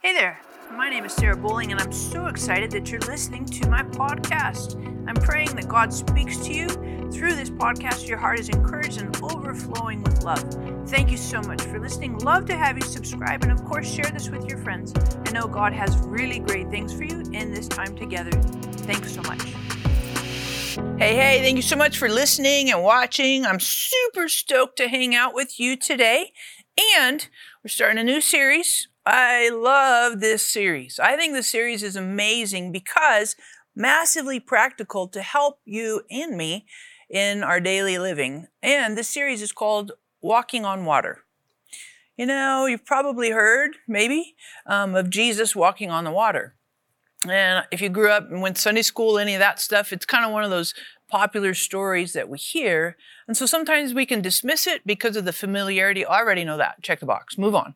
Hey there, my name is Sarah Bowling, and I'm so excited that you're listening to my podcast. I'm praying that God speaks to you through this podcast. Your heart is encouraged and overflowing with love. Thank you so much for listening. Love to have you subscribe, and of course, share this with your friends. I know God has really great things for you in this time together. Thanks so much. Hey, hey, thank you so much for listening and watching. I'm super stoked to hang out with you today. And we're starting a new series I love this series. I think this series is amazing because massively practical to help you and me in our daily living. And this series is called Walking on Water. You know, you've probably heard, maybe, um, of Jesus walking on the water. And if you grew up and went Sunday school, any of that stuff, it's kind of one of those popular stories that we hear. And so sometimes we can dismiss it because of the familiarity. I already know that. Check the box. Move on.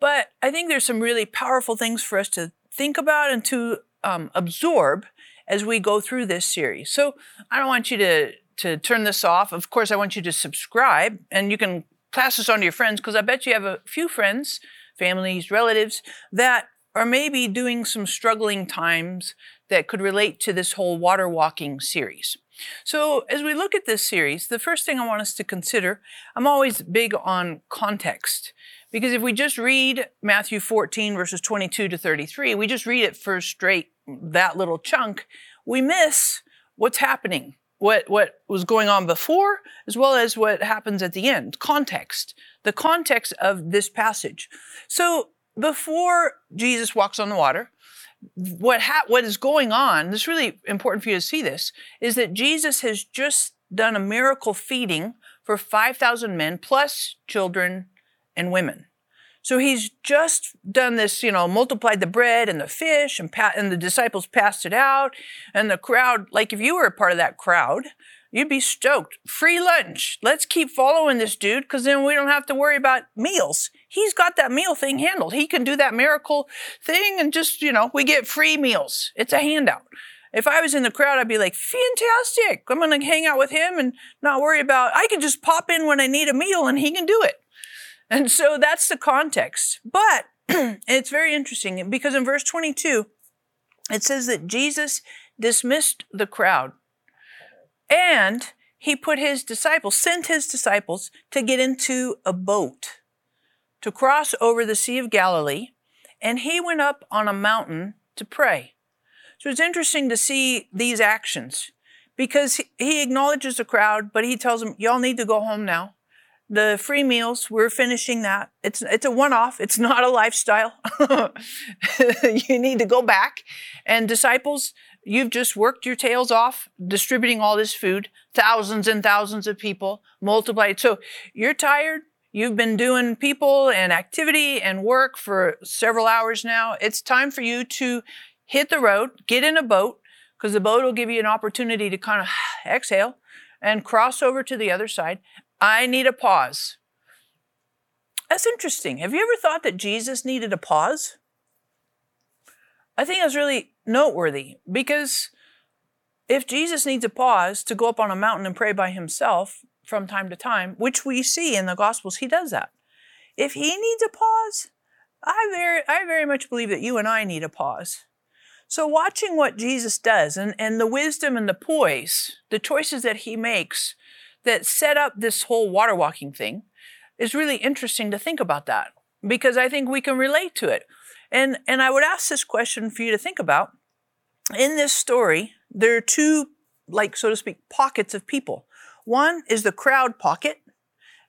But I think there's some really powerful things for us to think about and to um, absorb as we go through this series. So I don't want you to to turn this off. Of course, I want you to subscribe, and you can pass this on to your friends because I bet you have a few friends, families, relatives that are maybe doing some struggling times that could relate to this whole water walking series. So, as we look at this series, the first thing I want us to consider, I'm always big on context. Because if we just read Matthew 14, verses 22 to 33, we just read it for straight that little chunk, we miss what's happening, what, what was going on before, as well as what happens at the end. Context, the context of this passage. So before Jesus walks on the water, what ha- what is going on? This is really important for you to see this is that Jesus has just done a miracle feeding for 5,000 men plus children and women. So he's just done this, you know, multiplied the bread and the fish, and, pa- and the disciples passed it out. And the crowd, like if you were a part of that crowd, you'd be stoked. Free lunch. Let's keep following this dude because then we don't have to worry about meals. He's got that meal thing handled. He can do that miracle thing and just, you know, we get free meals. It's a handout. If I was in the crowd, I'd be like, fantastic. I'm going to hang out with him and not worry about, I can just pop in when I need a meal and he can do it. And so that's the context. But it's very interesting because in verse 22, it says that Jesus dismissed the crowd and he put his disciples, sent his disciples to get into a boat to cross over the Sea of Galilee. And he went up on a mountain to pray. So it's interesting to see these actions because he acknowledges the crowd, but he tells them, y'all need to go home now. The free meals we're finishing that. It's it's a one-off. It's not a lifestyle. You need to go back. And disciples you've just worked your tails off distributing all this food thousands and thousands of people multiplied so you're tired you've been doing people and activity and work for several hours now it's time for you to hit the road get in a boat because the boat will give you an opportunity to kind of exhale and cross over to the other side I need a pause. That's interesting. Have you ever thought that Jesus needed a pause? I think that's really noteworthy because if Jesus needs a pause to go up on a mountain and pray by himself from time to time, which we see in the Gospels, he does that. If he needs a pause, I very, I very much believe that you and I need a pause. So, watching what Jesus does and, and the wisdom and the poise, the choices that he makes that set up this whole water walking thing is really interesting to think about that because I think we can relate to it. And, and I would ask this question for you to think about. In this story, there are two, like, so to speak, pockets of people. One is the crowd pocket,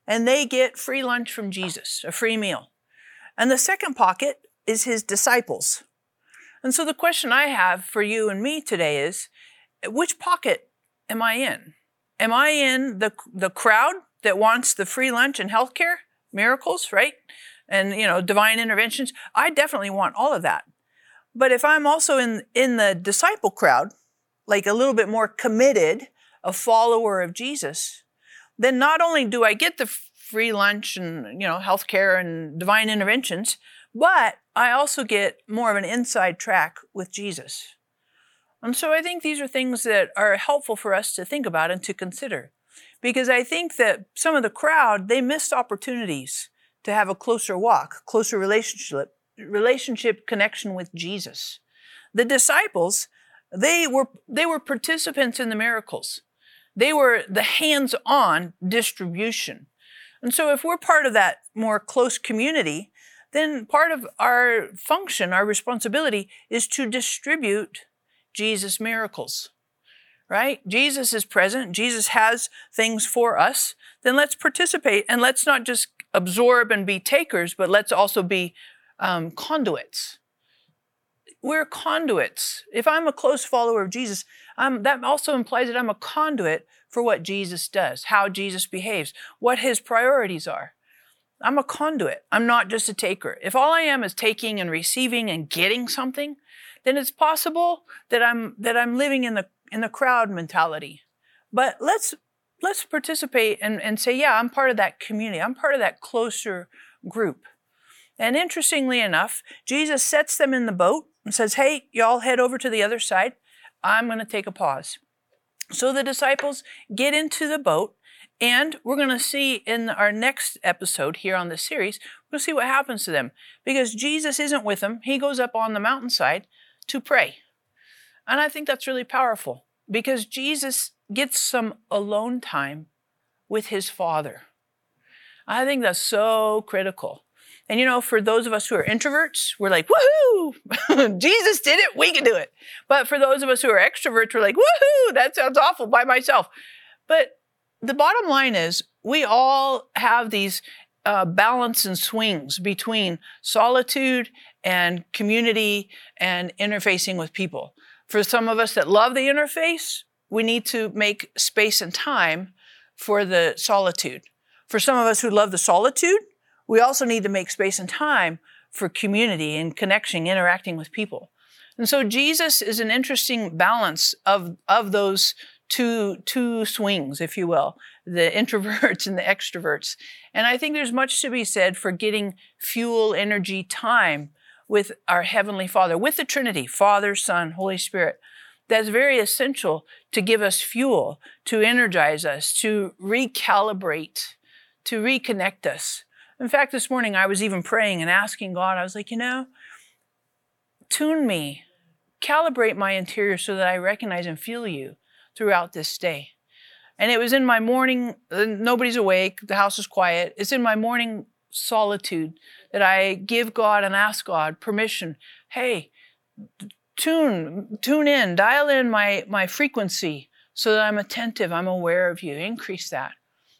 and they get free lunch from Jesus, a free meal. And the second pocket is his disciples. And so the question I have for you and me today is which pocket am I in? Am I in the, the crowd that wants the free lunch and healthcare miracles, right? And, you know, divine interventions? I definitely want all of that. But if I'm also in, in the disciple crowd, like a little bit more committed, a follower of Jesus, then not only do I get the free lunch and, you know, healthcare and divine interventions, but I also get more of an inside track with Jesus. And so I think these are things that are helpful for us to think about and to consider. Because I think that some of the crowd, they missed opportunities to have a closer walk, closer relationship, relationship connection with Jesus. The disciples, they were they were participants in the miracles. They were the hands-on distribution. And so if we're part of that more close community, then part of our function, our responsibility is to distribute Jesus' miracles. Right? Jesus is present. Jesus has things for us. Then let's participate and let's not just absorb and be takers, but let's also be um, conduits. We're conduits. If I'm a close follower of Jesus, that also implies that I'm a conduit for what Jesus does, how Jesus behaves, what his priorities are. I'm a conduit. I'm not just a taker. If all I am is taking and receiving and getting something, then it's possible that I'm that I'm living in the in the crowd mentality. But let's let's participate and, and say, yeah, I'm part of that community. I'm part of that closer group. And interestingly enough, Jesus sets them in the boat and says, Hey, y'all head over to the other side. I'm going to take a pause. So the disciples get into the boat, and we're going to see in our next episode here on this series, we'll see what happens to them. Because Jesus isn't with them, he goes up on the mountainside to pray. And I think that's really powerful because Jesus gets some alone time with his Father. I think that's so critical. And you know, for those of us who are introverts, we're like, woohoo, Jesus did it, we can do it. But for those of us who are extroverts, we're like, woohoo, that sounds awful by myself. But the bottom line is, we all have these uh, balance and swings between solitude and community and interfacing with people. For some of us that love the interface, we need to make space and time for the solitude. For some of us who love the solitude, we also need to make space and time for community and connection, interacting with people. And so Jesus is an interesting balance of, of those two, two swings, if you will, the introverts and the extroverts. And I think there's much to be said for getting fuel, energy, time with our Heavenly Father, with the Trinity, Father, Son, Holy Spirit. That's very essential to give us fuel, to energize us, to recalibrate, to reconnect us. In fact, this morning I was even praying and asking God, I was like, you know, tune me, calibrate my interior so that I recognize and feel you throughout this day. And it was in my morning, uh, nobody's awake, the house is quiet. It's in my morning solitude that I give God and ask God permission. Hey, tune, tune in, dial in my, my frequency so that I'm attentive, I'm aware of you. Increase that.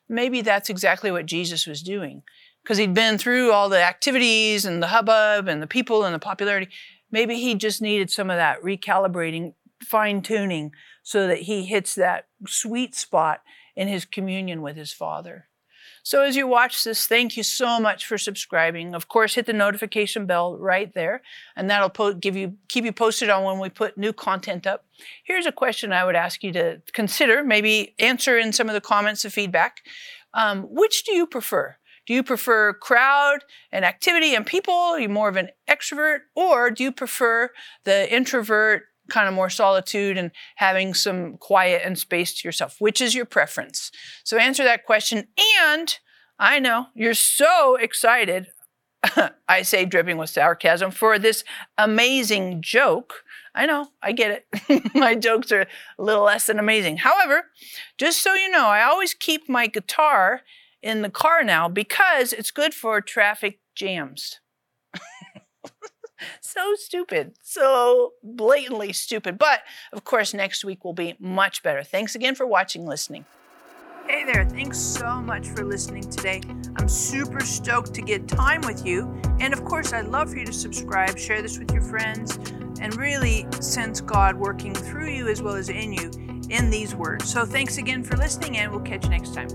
Maybe that's exactly what Jesus was doing because he'd been through all the activities and the hubbub and the people and the popularity. Maybe he just needed some of that recalibrating, fine tuning so that he hits that sweet spot in his communion with his Father. So as you watch this, thank you so much for subscribing. Of course, hit the notification bell right there, and that'll po- give you keep you posted on when we put new content up. Here's a question I would ask you to consider, maybe answer in some of the comments of feedback. Um, which do you prefer? Do you prefer crowd and activity and people? Are you more of an extrovert? Or do you prefer the introvert, kind of more solitude and having some quiet and space to yourself? Which is your preference? So answer that question. And I know you're so excited. I say dripping with sarcasm for this amazing joke. I know, I get it. my jokes are a little less than amazing. However, just so you know, I always keep my guitar in the car now because it's good for traffic jams. So stupid, so blatantly stupid. But of course, next week will be much better. Thanks again for watching, listening. Hey there, thanks so much for listening today. I'm super stoked to get time with you. And of course, I'd love for you to subscribe, share this with your friends, and really sense God working through you as well as in you in these words. So thanks again for listening, and we'll catch you next time.